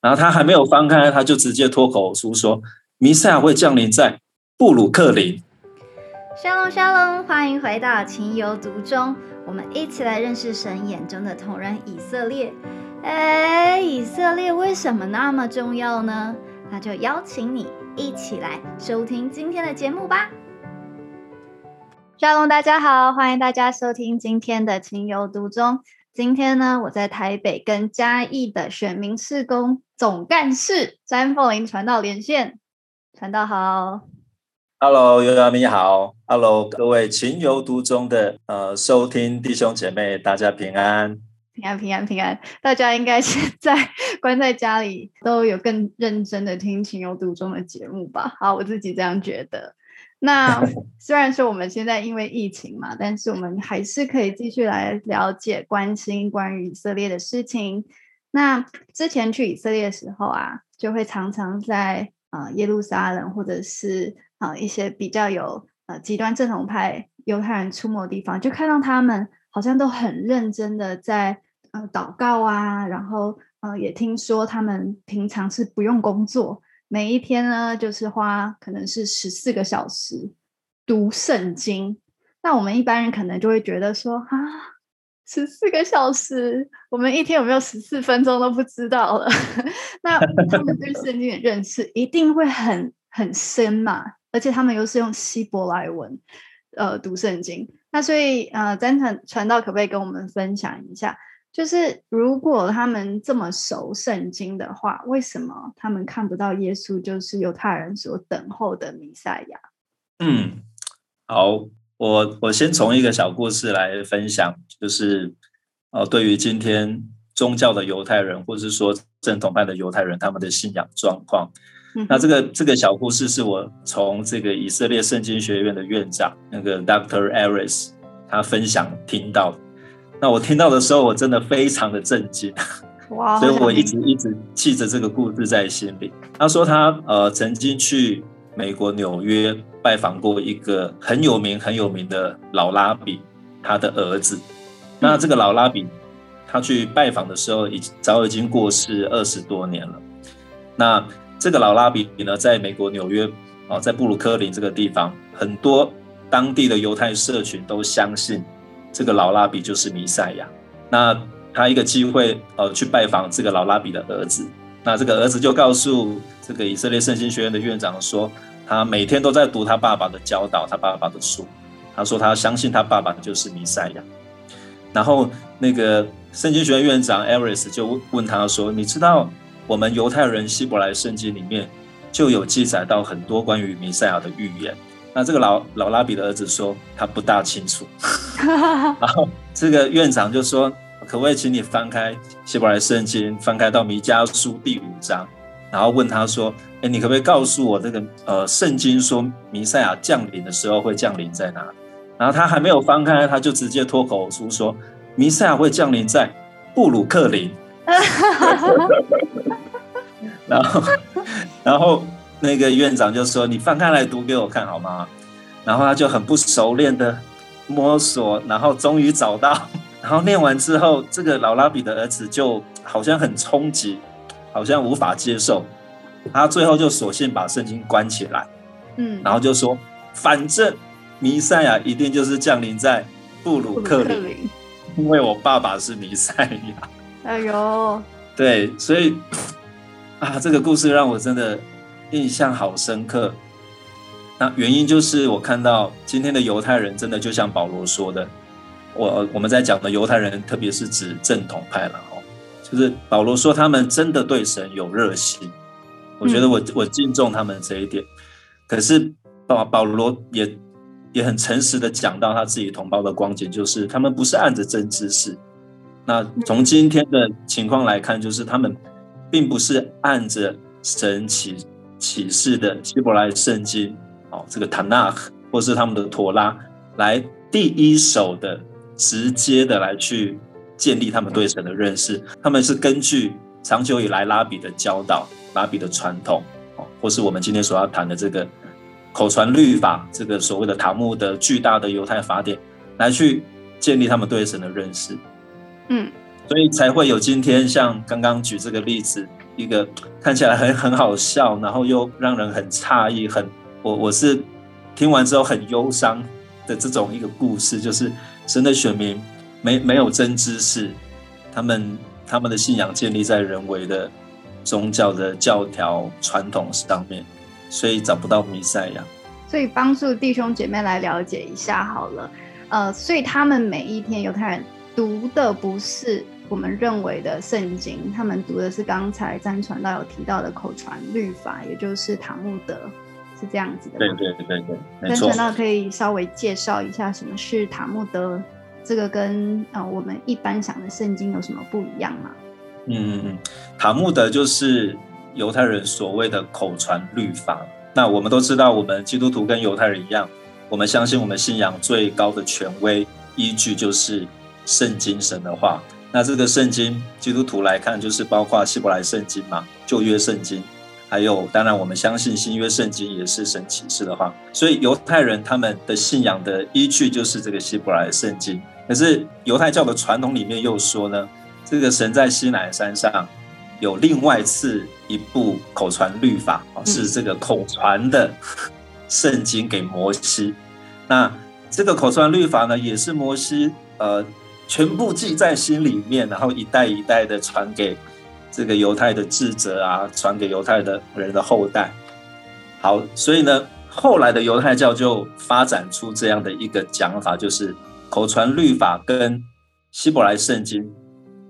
然后他还没有翻开，他就直接脱口而出说：“弥赛亚会降临在布鲁克林。”沙龙沙龙，欢迎回到情有独钟，我们一起来认识神眼中的同人以色列。哎，以色列为什么那么重要呢？那就邀请你一起来收听今天的节目吧。沙龙，大家好，欢迎大家收听今天的情有独钟。今天呢，我在台北跟嘉义的选民事工总干事詹凤玲传道连线，传道好，Hello，尤亚米好，Hello，各位情有独钟的呃收听弟兄姐妹，大家平安。平安平安平安，大家应该现 在关在家里都有更认真的听情有独钟的节目吧？好，我自己这样觉得。那 虽然说我们现在因为疫情嘛，但是我们还是可以继续来了解、关心关于以色列的事情。那之前去以色列的时候啊，就会常常在啊耶路撒冷或者是啊一些比较有呃极端正统派犹太人出没的地方，就看到他们好像都很认真的在。呃，祷告啊，然后呃，也听说他们平常是不用工作，每一天呢，就是花可能是十四个小时读圣经。那我们一般人可能就会觉得说啊，十四个小时，我们一天有没有十四分钟都不知道了。那他们对圣经的认识一定会很很深嘛，而且他们又是用希伯来文呃读圣经。那所以呃，詹传传道可不可以跟我们分享一下？就是如果他们这么熟圣经的话，为什么他们看不到耶稣就是犹太人所等候的弥赛亚？嗯，好，我我先从一个小故事来分享，就是呃，对于今天宗教的犹太人，或者是说正统派的犹太人，他们的信仰状况。那这个这个小故事是我从这个以色列圣经学院的院长那个 Dr. Aris 他分享听到。那我听到的时候，我真的非常的震惊，哇！所以我一直一直记着这个故事在心里。他说他呃曾经去美国纽约拜访过一个很有名很有名的老拉比，他的儿子。那这个老拉比他去拜访的时候，已早已经过世二十多年了。那这个老拉比呢，在美国纽约哦，在布鲁克林这个地方，很多当地的犹太社群都相信。这个老拉比就是弥赛亚，那他一个机会，呃，去拜访这个老拉比的儿子，那这个儿子就告诉这个以色列圣经学院的院长说，他每天都在读他爸爸的教导，他爸爸的书，他说他相信他爸爸就是弥赛亚。然后那个圣经学院院长艾瑞斯就问他说，你知道我们犹太人希伯来圣经里面就有记载到很多关于弥赛亚的预言。那这个老老拉比的儿子说他不大清楚，然后这个院长就说可不可以请你翻开希伯来圣经，翻开到弥迦书第五章，然后问他说，哎，你可不可以告诉我这个呃圣经说弥赛亚降临的时候会降临在哪？然后他还没有翻开，他就直接脱口而出说弥赛亚会降临在布鲁克林，然 后然后。那个院长就说：“你翻开来读给我看好吗？”然后他就很不熟练的摸索，然后终于找到。然后念完之后，这个老拉比的儿子就好像很冲击，好像无法接受。他最后就索性把圣经关起来，嗯，然后就说：“反正弥赛亚一定就是降临在布鲁克林，因为我爸爸是弥赛亚。”哎呦，对，所以啊，这个故事让我真的。印象好深刻，那原因就是我看到今天的犹太人真的就像保罗说的，我我们在讲的犹太人，特别是指正统派了哦，就是保罗说他们真的对神有热心，我觉得我我敬重他们这一点。可是保保罗也也很诚实的讲到他自己同胞的光景，就是他们不是按着真知识。那从今天的情况来看，就是他们并不是按着神启。启示的希伯来圣经，哦，这个塔纳克或是他们的妥拉，来第一手的、直接的来去建立他们对神的认识。他们是根据长久以来拉比的教导、拉比的传统，哦，或是我们今天所要谈的这个口传律法，这个所谓的塔木的巨大的犹太法典，来去建立他们对神的认识。嗯，所以才会有今天像刚刚举这个例子。一个看起来很很好笑，然后又让人很诧异，很我我是听完之后很忧伤的这种一个故事，就是神的选民没没有真知识，他们他们的信仰建立在人为的宗教的教条传统上面，所以找不到弥赛亚。所以帮助弟兄姐妹来了解一下好了，呃，所以他们每一天犹太人读的不是我们认为的圣经，他们读的是刚才詹传道有提到的口传律法，也就是塔木德，是这样子的。对对对对，詹传道可以稍微介绍一下什么是塔木德，这个跟呃我们一般想的圣经有什么不一样吗？嗯，塔木德就是犹太人所谓的口传律法。那我们都知道，我们基督徒跟犹太人一样，我们相信我们信仰最高的权威依据就是圣经神的话。那这个圣经，基督徒来看，就是包括希伯来圣经嘛，旧约圣经，还有当然我们相信新约圣经也是神启示的话。所以犹太人他们的信仰的依据就是这个希伯来圣经。可是犹太教的传统里面又说呢，这个神在西乃山上。有另外赐一部口传律法，是这个口传的圣经给摩西。那这个口传律法呢，也是摩西呃全部记在心里面，然后一代一代的传给这个犹太的智者啊，传给犹太的人的后代。好，所以呢，后来的犹太教就发展出这样的一个讲法，就是口传律法跟希伯来圣经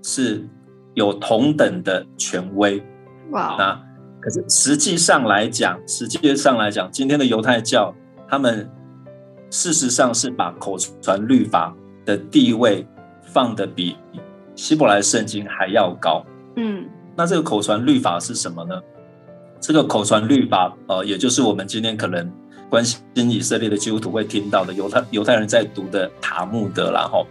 是。有同等的权威，哇！那可是实际上来讲，实际上来讲，今天的犹太教他们事实上是把口传律法的地位放的比希伯来圣经还要高。嗯，那这个口传律法是什么呢？这个口传律法，呃，也就是我们今天可能关心以色列的基督徒会听到的犹太犹太人在读的塔木德，然后。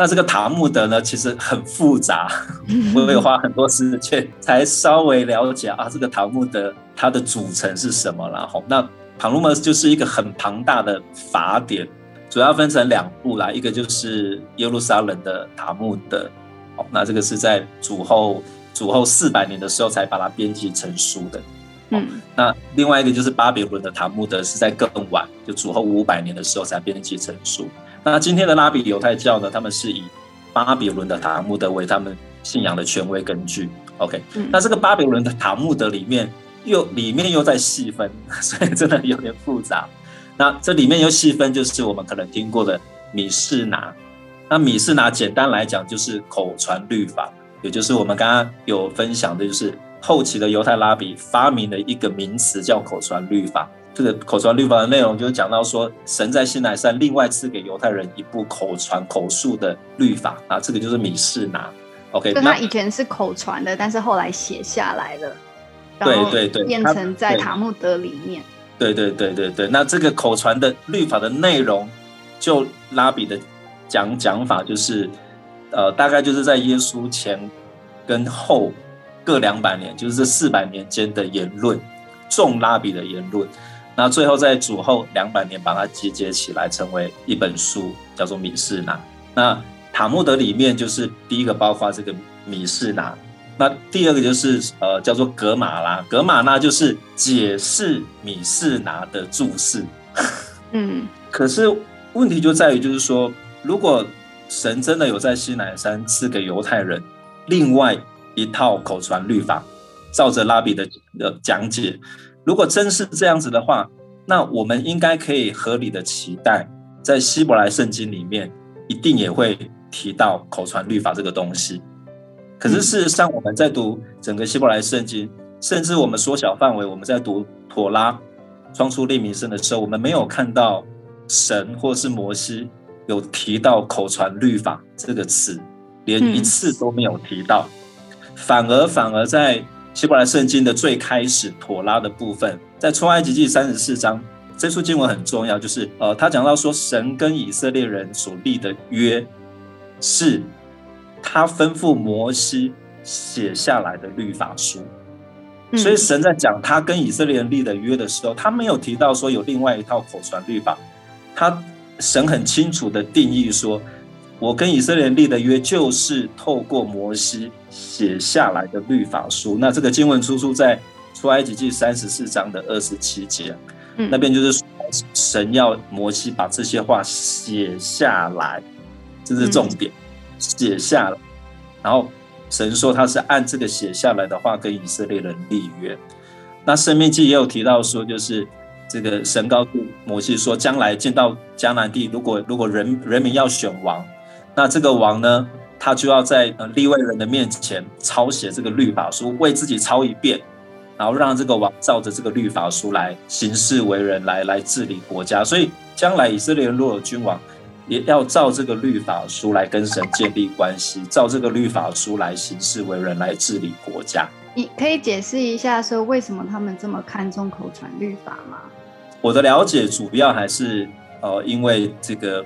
那这个塔木德呢，其实很复杂，我也花很多时间才稍微了解啊，这个塔木德它的组成是什么。然后，那塔木德就是一个很庞大的法典，主要分成两部啦，一个就是耶路撒冷的塔木德，哦，那这个是在主后主后四百年的时候才把它编辑成书的。嗯，那另外一个就是巴比伦的塔木德是在更晚，就主后五百年的时候才编辑成书。那今天的拉比犹太教呢？他们是以巴比伦的塔木德为他们信仰的权威根据。OK，那这个巴比伦的塔木德里面又里面又在细分，所以真的有点复杂。那这里面又细分，就是我们可能听过的米士拿。那米士拿简单来讲就是口传律法，也就是我们刚刚有分享的，就是后期的犹太拉比发明了一个名词叫口传律法。这个口传律法的内容就是讲到说，神在西乃山另外赐给犹太人一部口传口述的律法啊，这个就是米士拿。OK，那他以前是口传的，但是后来写下来了，对对对，变成在塔木德里面。对对对对对，那这个口传的律法的内容，就拉比的讲讲法就是，呃，大概就是在耶稣前跟后各两百年，就是这四百年间的言论，众拉比的言论。那最后在主后两百年把它集结起来成为一本书，叫做《米士拿》。那塔木德里面就是第一个包括这个米士拿，那第二个就是呃叫做格马拉，格马拉就是解释米士拿的注释。嗯，可是问题就在于就是说，如果神真的有在西南山赐给犹太人另外一套口传律法，照着拉比的的讲解。如果真是这样子的话，那我们应该可以合理的期待，在希伯来圣经里面一定也会提到口传律法这个东西。可是事实上，我们在读整个希伯来圣经，甚至我们缩小范围，我们在读妥拉、创出列民圣的时候，我们没有看到神或是摩西有提到口传律法这个词，连一次都没有提到，反而反而在。希伯来圣经的最开始，妥拉的部分，在出埃及记三十四章，这处经文很重要，就是呃，他讲到说，神跟以色列人所立的约，是他吩咐摩西写下来的律法书。所以神在讲他跟以色列人立的约的时候，他没有提到说有另外一套口传律法，他神很清楚的定义说，我跟以色列人立的约，就是透过摩西写下来的律法书。那这个经文出处在出埃及记三十四章的二十七节，那边就是神要摩西把这些话写下来，这是重点，写下来。然后神说他是按这个写下来的话跟以色列人立约。那生命记也有提到说，就是这个神告诉摩西说，将来见到迦南地，如果如果人人民要选王。那这个王呢，他就要在呃立位人的面前抄写这个律法书，为自己抄一遍，然后让这个王照着这个律法书来行事为人，来来治理国家。所以将来以色列人若有君王，也要照这个律法书来跟神建立关系，照这个律法书来行事为人，来治理国家。你可以解释一下说，为什么他们这么看重口传律法吗？我的了解主要还是呃，因为这个。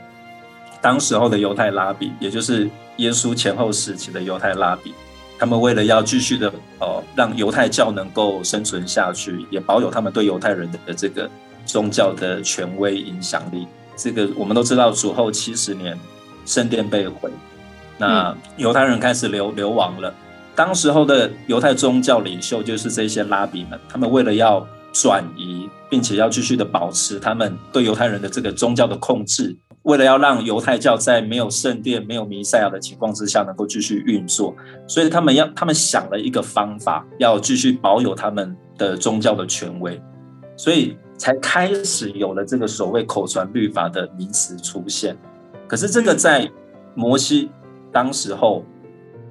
当时候的犹太拉比，也就是耶稣前后时期的犹太拉比，他们为了要继续的呃让犹太教能够生存下去，也保有他们对犹太人的这个宗教的权威影响力。这个我们都知道，主后七十年圣殿被毁，那犹太人开始流流亡了。当时候的犹太宗教领袖就是这些拉比们，他们为了要转移，并且要继续的保持他们对犹太人的这个宗教的控制。为了要让犹太教在没有圣殿、没有弥赛亚的情况之下能够继续运作，所以他们要他们想了一个方法，要继续保有他们的宗教的权威，所以才开始有了这个所谓口传律法的名词出现。可是这个在摩西当时候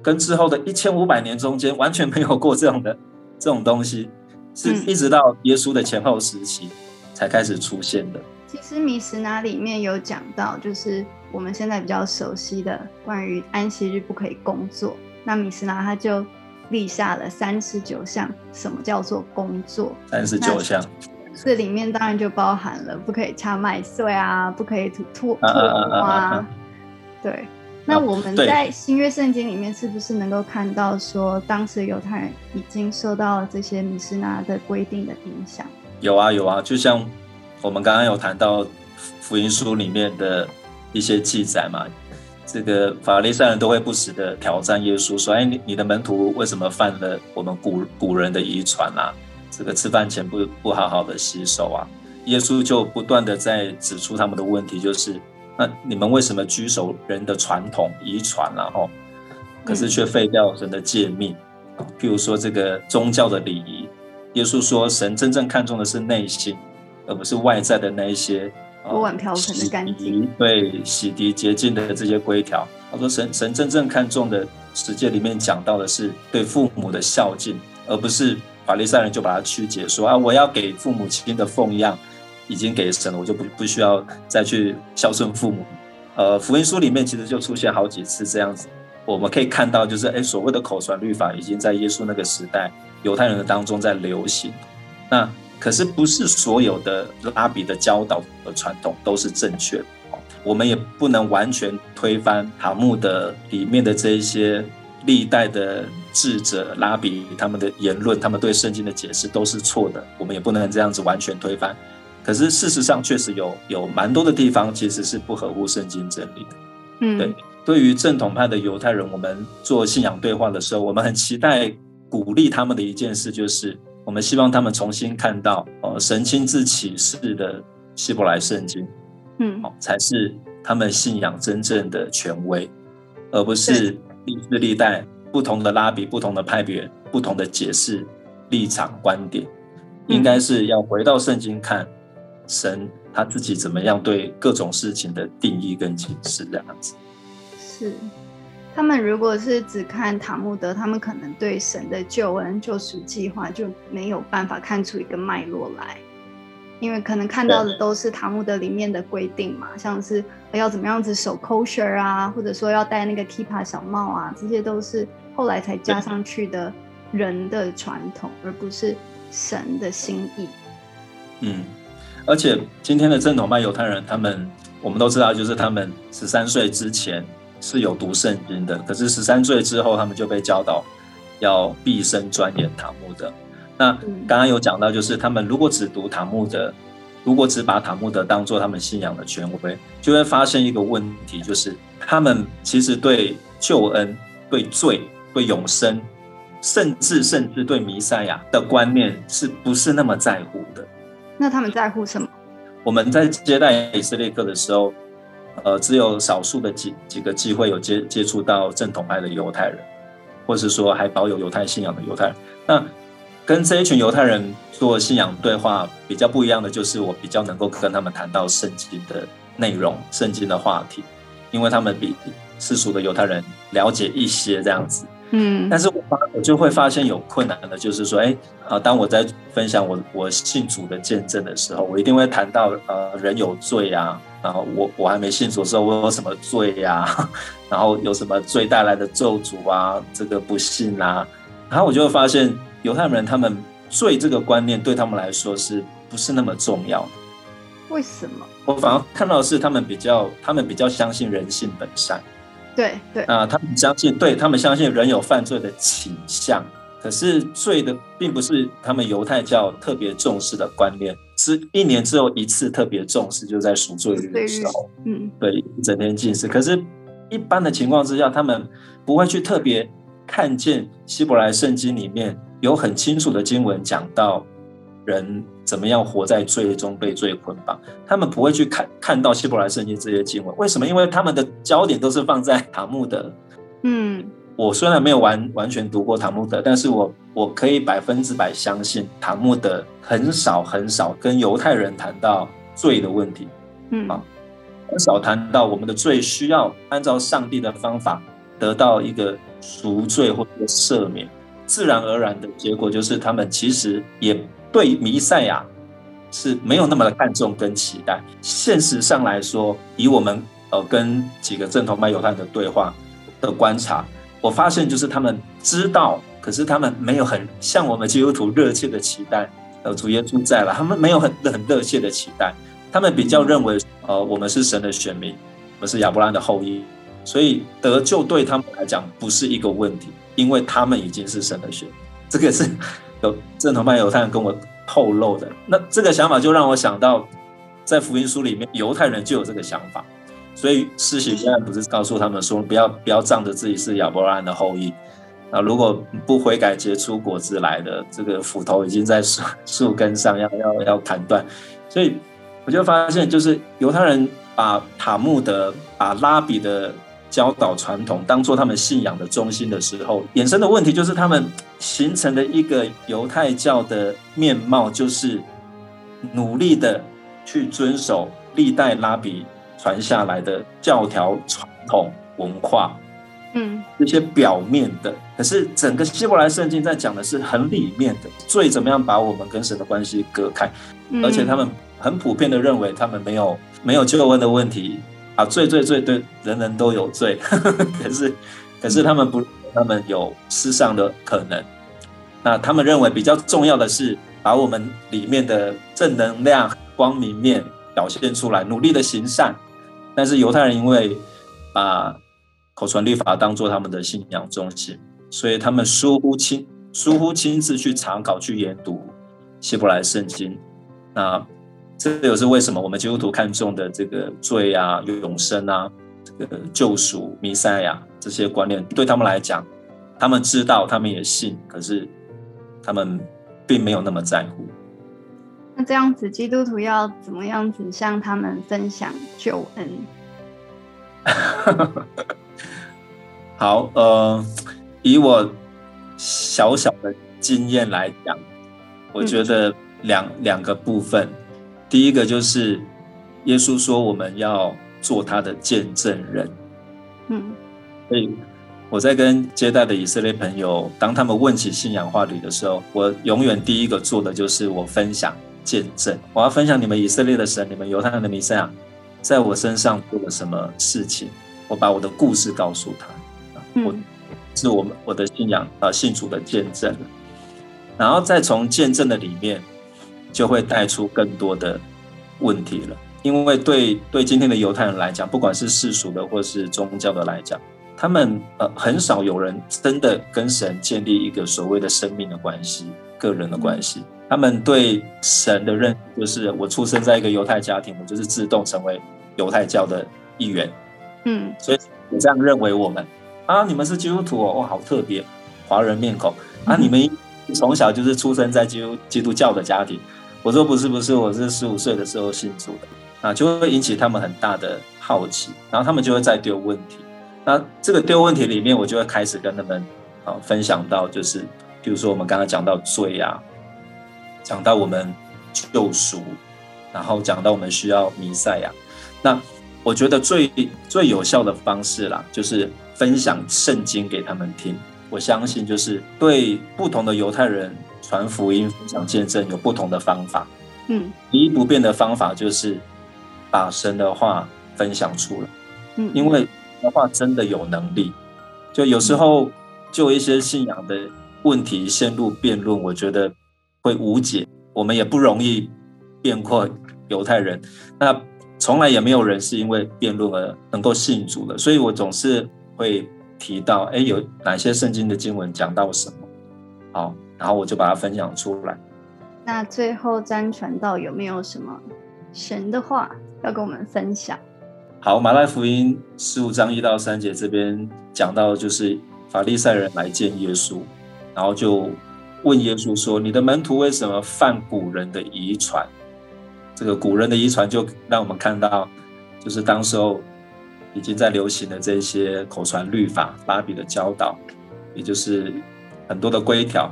跟之后的一千五百年中间完全没有过这样的这种东西，是一直到耶稣的前后时期才开始出现的。其实《米什拿》里面有讲到，就是我们现在比较熟悉的关于安息日不可以工作。那米什拿他就立下了三十九项，什么叫做工作？三十九项，这里面当然就包含了不可以掐麦穗啊，不可以吐吐吐花。对，那我们在新约圣经里面是不是能够看到说，当时犹太人已经受到了这些米斯拿的规定的影响？有啊，有啊，就像。我们刚刚有谈到福音书里面的一些记载嘛，这个法利赛人都会不时的挑战耶稣，说：“哎，你你的门徒为什么犯了我们古古人的遗传啊？这个吃饭前不不好好的洗手啊？”耶稣就不断的在指出他们的问题，就是那你们为什么拘守人的传统遗传，然后可是却废掉人的诫命？譬如说这个宗教的礼仪，耶稣说神真正看重的是内心。而不是外在的那一些锅碗瓢盆的干净，对洗涤洁净的这些规条。他说神神真正看重的世界里面讲到的是对父母的孝敬，而不是法利赛人就把它曲解说啊，我要给父母亲的奉养已经给神了，我就不不需要再去孝顺父母。呃，福音书里面其实就出现好几次这样子，我们可以看到就是哎，所谓的口传律法已经在耶稣那个时代犹太人的当中在流行。那可是不是所有的拉比的教导和传统都是正确的，我们也不能完全推翻塔木的里面的这一些历代的智者拉比他们的言论，他们对圣经的解释都是错的，我们也不能这样子完全推翻。可是事实上确实有有蛮多的地方其实是不合乎圣经真理的。嗯，对，对于正统派的犹太人，我们做信仰对话的时候，我们很期待鼓励他们的一件事就是。我们希望他们重新看到，呃，神亲自启示的希伯来圣经，嗯，才是他们信仰真正的权威，而不是历世历代不同的拉比、不同的派别、不同的解释立场观点，应该是要回到圣经看神他自己怎么样对各种事情的定义跟解释这样子。是。他们如果是只看塔木德，他们可能对神的救恩救赎计划就没有办法看出一个脉络来，因为可能看到的都是塔木德里面的规定嘛，像是要怎么样子守 kosher 啊，或者说要戴那个 kippa 小帽啊，这些都是后来才加上去的人的传统，而不是神的心意。嗯，而且今天的正统派犹太人，他们我们都知道，就是他们十三岁之前。是有读圣经的，可是十三岁之后，他们就被教导要毕生钻研塔木德。那刚刚有讲到，就是他们如果只读塔木德，如果只把塔木德当做他们信仰的权威，就会发现一个问题，就是他们其实对救恩、对罪、对永生，甚至甚至对弥赛亚的观念，是不是那么在乎的？那他们在乎什么？我们在接待以色列客的时候，呃，只有少数的几几个机会有接接触到正统派的犹太人，或是说还保有犹太信仰的犹太人。那跟这一群犹太人做信仰对话比较不一样的，就是我比较能够跟他们谈到圣经的内容、圣经的话题，因为他们比世俗的犹太人了解一些这样子。嗯，但是我发我就会发现有困难的，就是说，哎，啊，当我在分享我我信主的见证的时候，我一定会谈到，呃，人有罪啊，然后我我还没信主的时候，我有什么罪呀，然后有什么罪带来的咒诅啊，这个不信啊，然后我就会发现犹太人他们罪这个观念对他们来说是不是那么重要？为什么？我反而看到的是他们比较他们比较相信人性本善。对对。啊，他们相信，对他们相信人有犯罪的倾向，可是罪的并不是他们犹太教特别重视的观念，是一年只有一次特别重视，就在赎罪日的时候，嗯，对，整天禁食。可是，一般的情况之下，他们不会去特别看见希伯来圣经里面有很清楚的经文讲到人。怎么样活在罪中被罪捆绑？他们不会去看看到希伯来圣经这些经文，为什么？因为他们的焦点都是放在塔木德。嗯，我虽然没有完完全读过塔木德，但是我我可以百分之百相信塔木德很少很少跟犹太人谈到罪的问题。嗯啊，很少谈到我们的罪需要按照上帝的方法得到一个赎罪或者赦免，自然而然的结果就是他们其实也。对弥赛亚是没有那么的看重跟期待。现实上来说，以我们呃跟几个正统派犹太的对话的观察，我发现就是他们知道，可是他们没有很像我们基督徒热切的期待。呃，主耶稣在了，他们没有很很热切的期待。他们比较认为，呃，我们是神的选民，我们是亚伯拉罕的后裔，所以得救对他们来讲不是一个问题，因为他们已经是神的选民。这个是。有正统派犹太人跟我透露的，那这个想法就让我想到，在福音书里面，犹太人就有这个想法，所以施洗约翰不是告诉他们说，不要不要仗着自己是亚伯拉罕的后裔，啊，如果不悔改结出果子来的，这个斧头已经在树树根上，要要要砍断，所以我就发现，就是犹太人把塔木德、把拉比的。教导传统当做他们信仰的中心的时候，衍生的问题就是他们形成的一个犹太教的面貌，就是努力的去遵守历代拉比传下来的教条、传统、文化，嗯，这些表面的。可是整个希伯来圣经在讲的是很里面的最，怎么样把我们跟神的关系隔开？而且他们很普遍的认为，他们没有没有救恩的问题。啊，罪罪罪，对，人人都有罪，可是，可是他们不，他们有世上的可能。那他们认为比较重要的是把我们里面的正能量、光明面表现出来，努力的行善。但是犹太人因为把口传律法当做他们的信仰中心，所以他们疏忽亲疏忽亲自去查考、去研读希伯来圣经。那。这也是为什么我们基督徒看重的这个罪啊、永生啊、这个救赎、弥赛亚这些观念，对他们来讲，他们知道，他们也信，可是他们并没有那么在乎。那这样子，基督徒要怎么样子向他们分享救恩？好，呃，以我小小的经验来讲，我觉得两两个部分。第一个就是耶稣说我们要做他的见证人，嗯，所以我在跟接待的以色列朋友，当他们问起信仰话题的时候，我永远第一个做的就是我分享见证，我要分享你们以色列的神，你们犹太人的弥赛亚在我身上做了什么事情，我把我的故事告诉他，我是我们我的信仰啊信主的见证，然后再从见证的里面。就会带出更多的问题了，因为对对今天的犹太人来讲，不管是世俗的或是宗教的来讲，他们呃很少有人真的跟神建立一个所谓的生命的关系、个人的关系。他们对神的认就是我出生在一个犹太家庭，我就是自动成为犹太教的一员。嗯，所以你这样认为我们啊，你们是基督徒哦，哇，好特别，华人面孔啊，你们从小就是出生在基督基督教的家庭。我说不是不是，我是十五岁的时候信主的，啊，就会引起他们很大的好奇，然后他们就会再丢问题。那这个丢问题里面，我就会开始跟他们啊分享到，就是比如说我们刚刚讲到罪啊，讲到我们救赎，然后讲到我们需要弥赛亚。那我觉得最最有效的方式啦，就是分享圣经给他们听。我相信，就是对不同的犹太人。传福音、分享见证有不同的方法。嗯，唯一不变的方法就是把神的话分享出来。嗯，因为的话真的有能力。就有时候就一些信仰的问题陷入辩论，我觉得会无解。我们也不容易辩过犹太人。那从来也没有人是因为辩论而能够信主的。所以我总是会提到：哎，有哪些圣经的经文讲到什么？好。然后我就把它分享出来。那最后詹传道有没有什么神的话要跟我们分享？好，马太福音十五章一到三节这边讲到，就是法利赛人来见耶稣，然后就问耶稣说：“你的门徒为什么犯古人的遗传？”这个古人的遗传就让我们看到，就是当时候已经在流行的这些口传律法、拉比的教导，也就是很多的规条。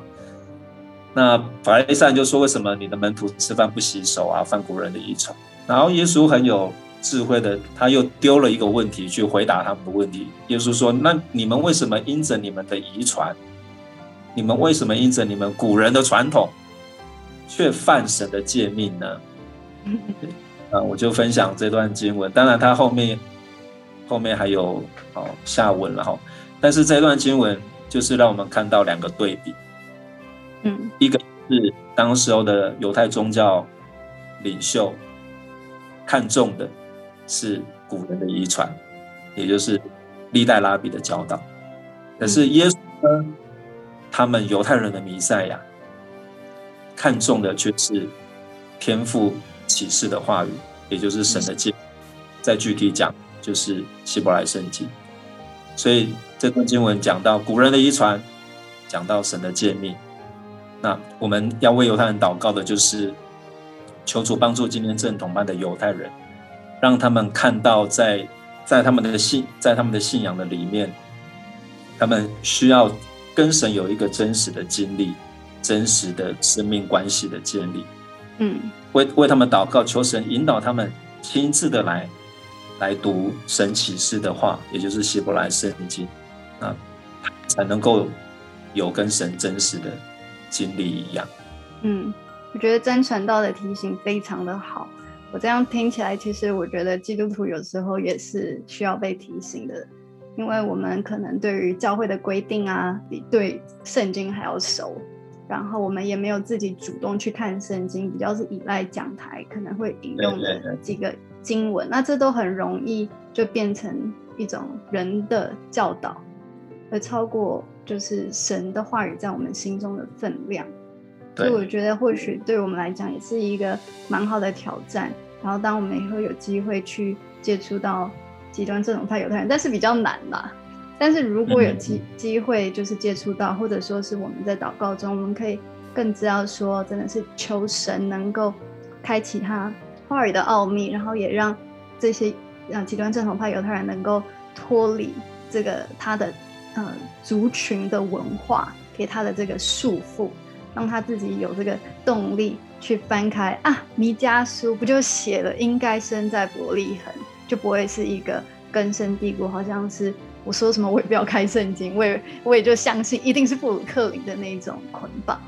那法利赛人就说：“为什么你的门徒吃饭不洗手啊？犯古人的遗传。”然后耶稣很有智慧的，他又丢了一个问题去回答他们的问题。耶稣说：“那你们为什么因着你们的遗传，你们为什么因着你们古人的传统，却犯神的诫命呢？” 啊，我就分享这段经文。当然，他后面后面还有哦下文了哈。但是这段经文就是让我们看到两个对比。嗯，一个是当时候的犹太宗教领袖看重的是古人的遗传，也就是历代拉比的教导。可是耶稣呢，他们犹太人的弥赛亚看重的却是天赋启示的话语，也就是神的诫。再具体讲，就是希伯来圣经。所以这段经文讲到古人的遗传，讲到神的诫命。那我们要为犹太人祷告的，就是求主帮助今天正统班的犹太人，让他们看到在在他们的信在他们的信仰的里面，他们需要跟神有一个真实的经历，真实的生命关系的建立。嗯，为为他们祷告，求神引导他们亲自的来来读神启示的话，也就是希伯来圣经啊，才能够有跟神真实的。经历一样，嗯，我觉得真传道的提醒非常的好。我这样听起来，其实我觉得基督徒有时候也是需要被提醒的，因为我们可能对于教会的规定啊，比对圣经还要熟，然后我们也没有自己主动去看圣经，比较是依赖讲台可能会引用的几个经文，那这都很容易就变成一种人的教导，而超过。就是神的话语在我们心中的分量，所以我觉得或许对我们来讲也是一个蛮好的挑战。然后，当我们以后有机会去接触到极端正统派犹太人，但是比较难啦。但是如果有机机会，就是接触到，或者说是我们在祷告中，我们可以更知道说，真的是求神能够开启他话语的奥秘，然后也让这些让极端正统派犹太人能够脱离这个他的。嗯，族群的文化给他的这个束缚，让他自己有这个动力去翻开啊，弥迦书不就写了应该生在伯利恒，就不会是一个根深蒂固，好像是我说什么我也不要开圣经，我也我也就相信一定是布鲁克林的那种捆绑。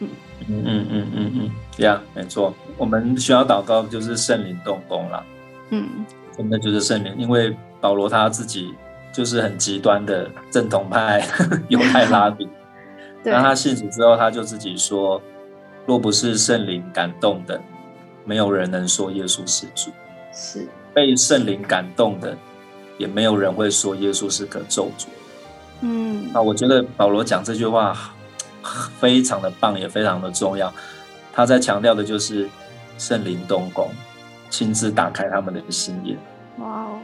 嗯嗯嗯嗯嗯嗯，呀，没错，我们需要祷告就是圣灵动工了。嗯，真的就是圣灵，因为保罗他自己。就是很极端的正统派 犹太拉比，当他信主之后，他就自己说：“若不是圣灵感动的，没有人能说耶稣是主。是被圣灵感动的，也没有人会说耶稣是个咒诅。”嗯，那我觉得保罗讲这句话非常的棒，也非常的重要。他在强调的就是圣灵动工，亲自打开他们的心眼。哇哦！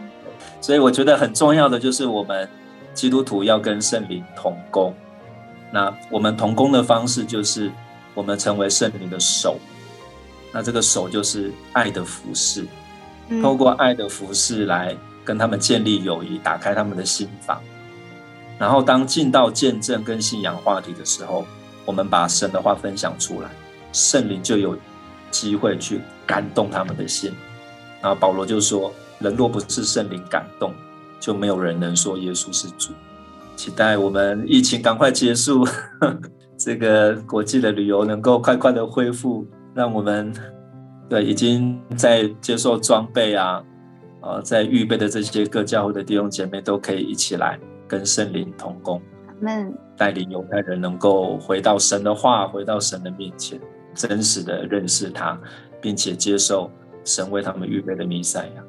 所以我觉得很重要的就是我们基督徒要跟圣灵同工。那我们同工的方式就是我们成为圣灵的手。那这个手就是爱的服饰，透过爱的服饰来跟他们建立友谊，打开他们的心房。然后当进到见证跟信仰话题的时候，我们把神的话分享出来，圣灵就有机会去感动他们的心。然后保罗就说：“人若不是圣灵感动，就没有人能说耶稣是主。”期待我们疫情赶快结束，这个国际的旅游能够快快的恢复。让我们对已经在接受装备啊，呃，在预备的这些各教会的弟兄姐妹都可以一起来跟圣灵同工，带领犹太人能够回到神的话，回到神的面前，真实的认识他，并且接受神为他们预备的弥赛亚。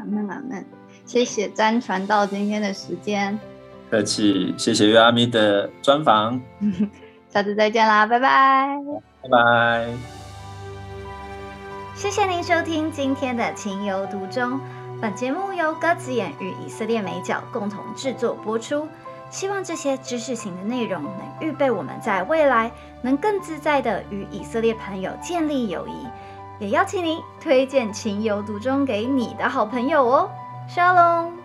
阿门阿门，谢谢詹传道今天的时间，客气，谢谢月阿咪的专访，下次再见啦，拜拜。拜拜！谢谢您收听今天的《情有独钟》。本节目由鸽子眼与以色列美角共同制作播出。希望这些知识型的内容能预备我们在未来能更自在的与以色列朋友建立友谊。也邀请您推荐《情有独钟》给你的好朋友哦。Shalom。